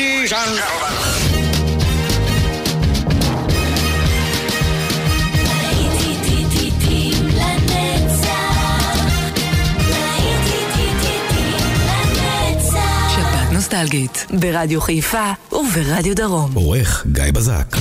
ladies and gentlemen. ברדיו חיפה וברדיו דרום. עורך גיא בזק.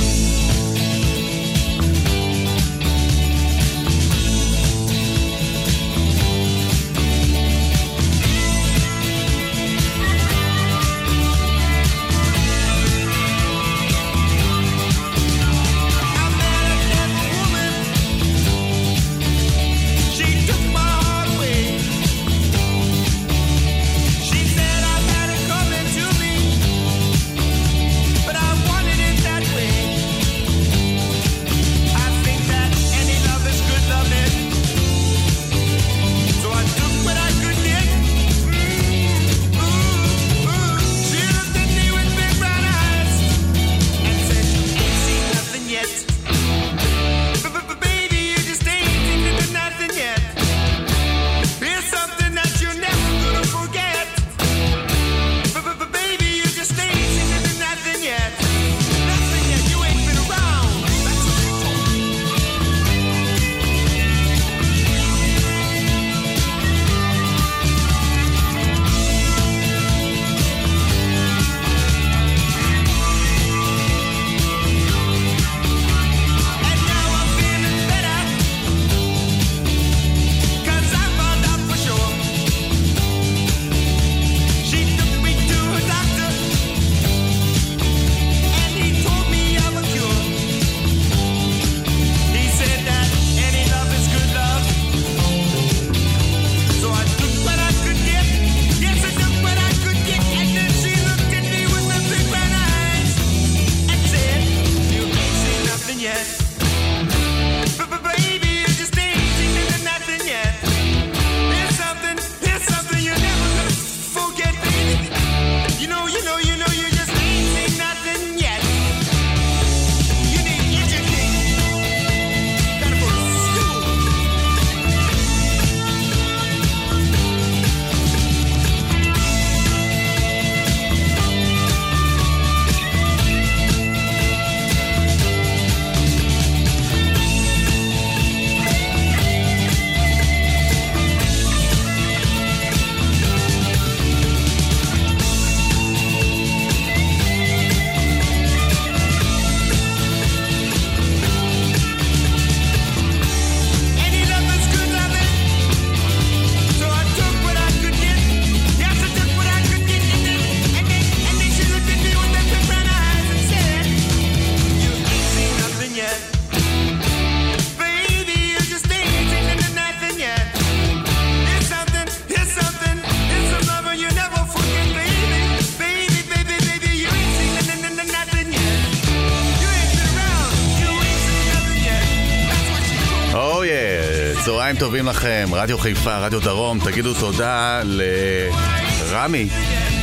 צהריים טובים לכם, רדיו חיפה, רדיו דרום, תגידו תודה לרמי,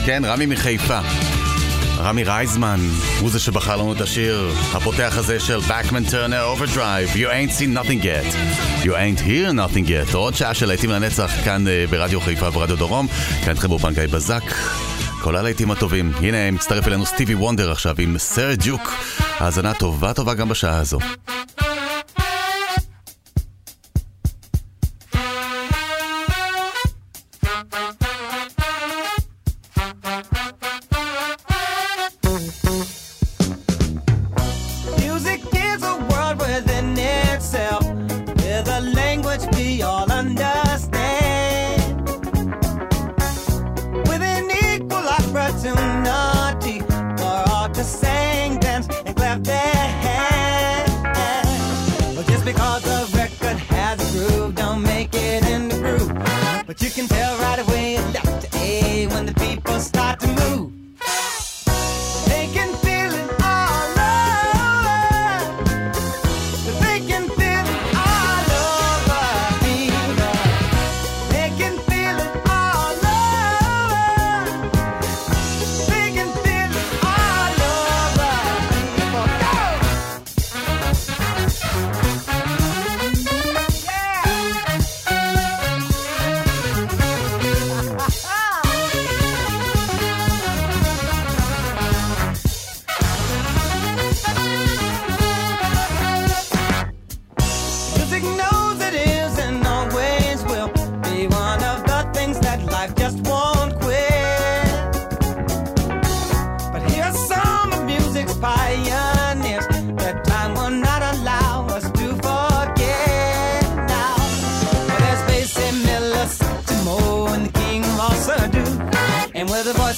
כן, רמי מחיפה. רמי רייזמן הוא זה שבחר לנו את השיר הפותח הזה של Backman Turner Overdrive. You ain't seen nothing yet. You ain't hear nothing yet. עוד שעה של להיטים לנצח כאן אה, ברדיו חיפה ורדיו דרום. כאן איתכם באופן גיא בזק. כל הלהיטים הטובים. הנה מצטרף אלינו סטיבי וונדר עכשיו עם סר ג'וק, האזנה טובה טובה גם בשעה הזו.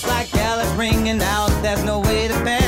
just like Alice ringing out. There's no way to bend.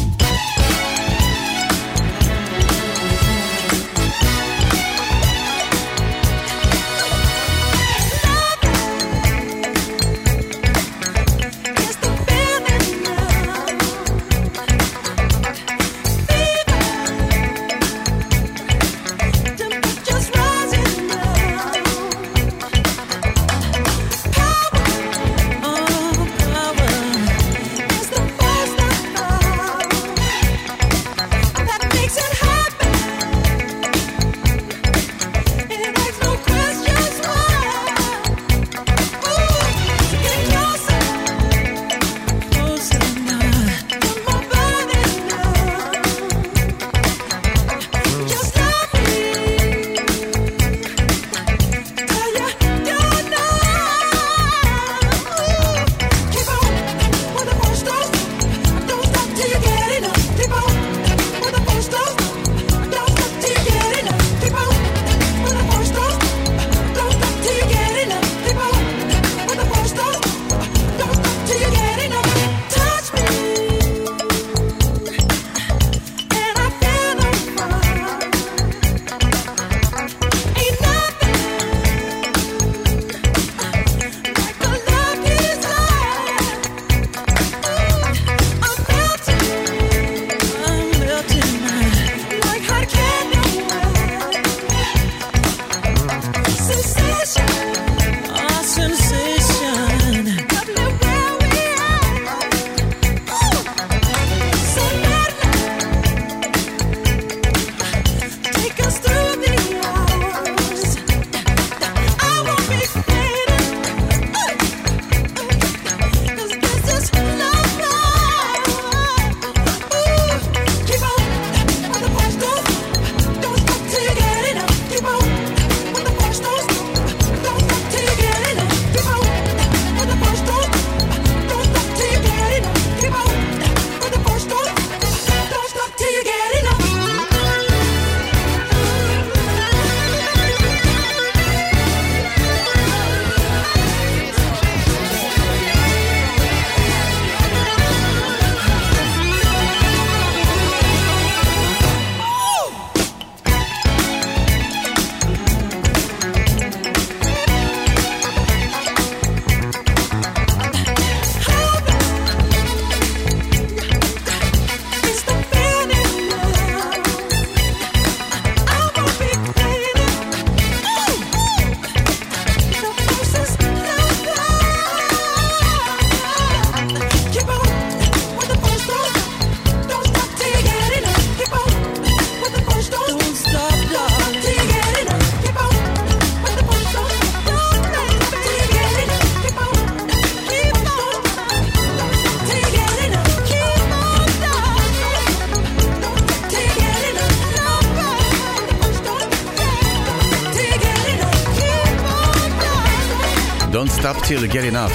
Don't stop till you get enough.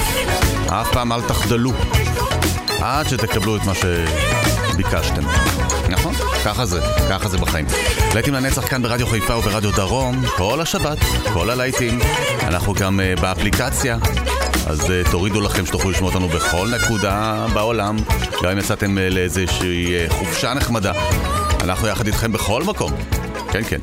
אף פעם אל תחדלו. עד שתקבלו את מה שביקשתם. נכון? ככה זה, ככה זה בחיים. להיטים לנצח כאן ברדיו חיפה וברדיו דרום, כל השבת, כל הלהיטים. אנחנו גם uh, באפליקציה, אז uh, תורידו לכם שתוכלו לשמוע אותנו בכל נקודה בעולם, גם אם יצאתם uh, לאיזושהי uh, חופשה נחמדה. אנחנו יחד איתכם בכל מקום. כן, כן.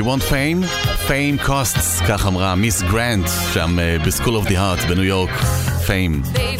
You want fame? Fame costs, כך Miss Grant, גרנט, שם eh, ב-School of the Heart new york Fame.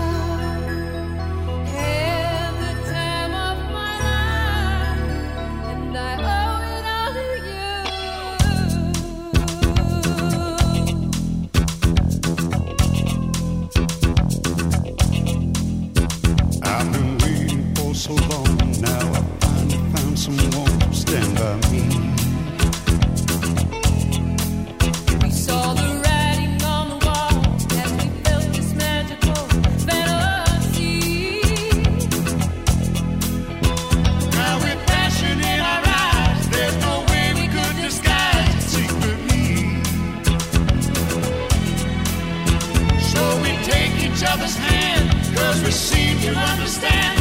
you understand?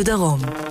וברדיו דרום.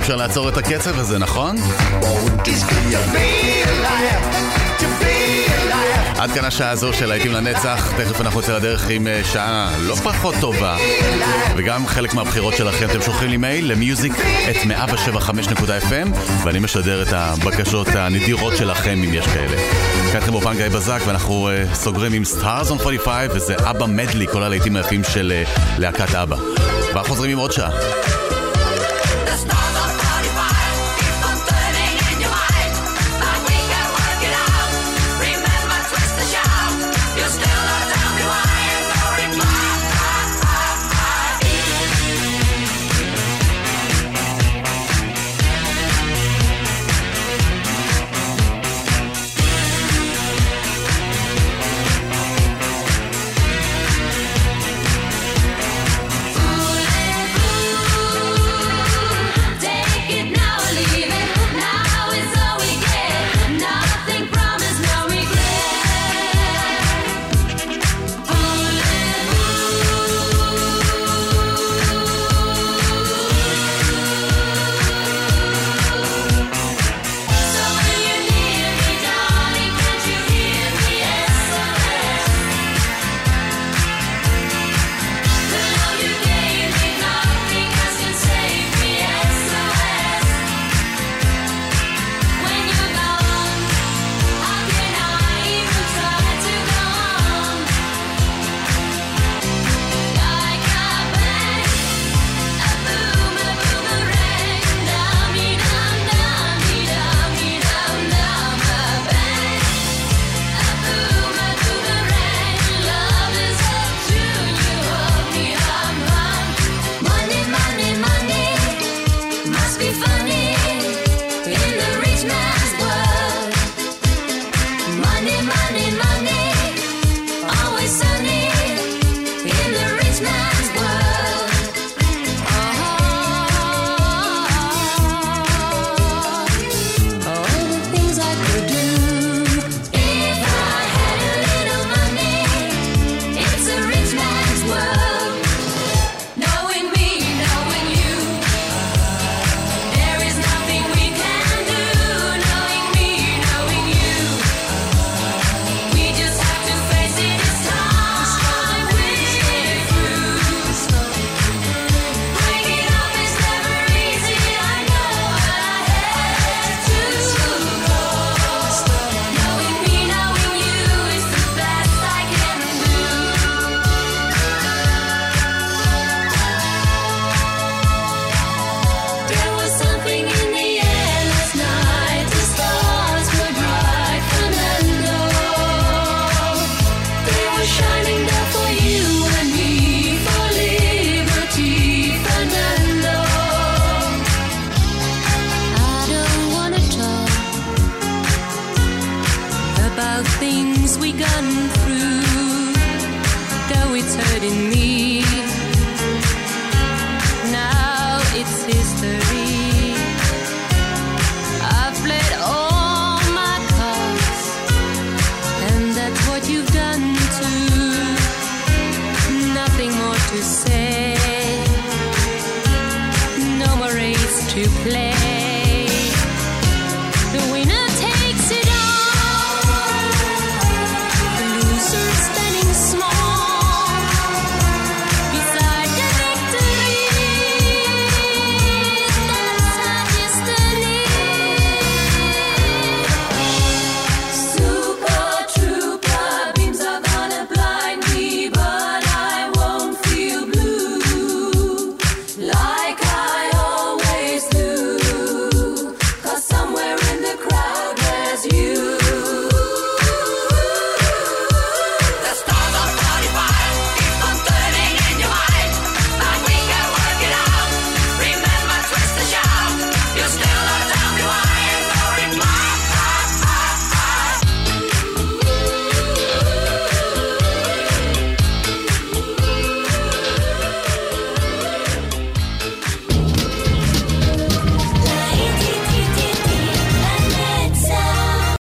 אי אפשר לעצור את הקצב הזה, נכון? עד כאן השעה הזו של להיטים לנצח, תכף אנחנו נצא לדרך עם אה, שעה לא פחות טובה וגם חלק מהבחירות שלכם, אתם שולחים לי מייל למיוזיק את 175.fm ואני משדר את הבקשות הנדירות שלכם אם יש כאלה. כאן אתכם באופן גיא בזק ואנחנו אה, סוגרים עם Stars on 45 וזה אבא מדלי, כל הלהיטים היפים של אה, להקת אבא. ואנחנו חוזרים עם עוד שעה.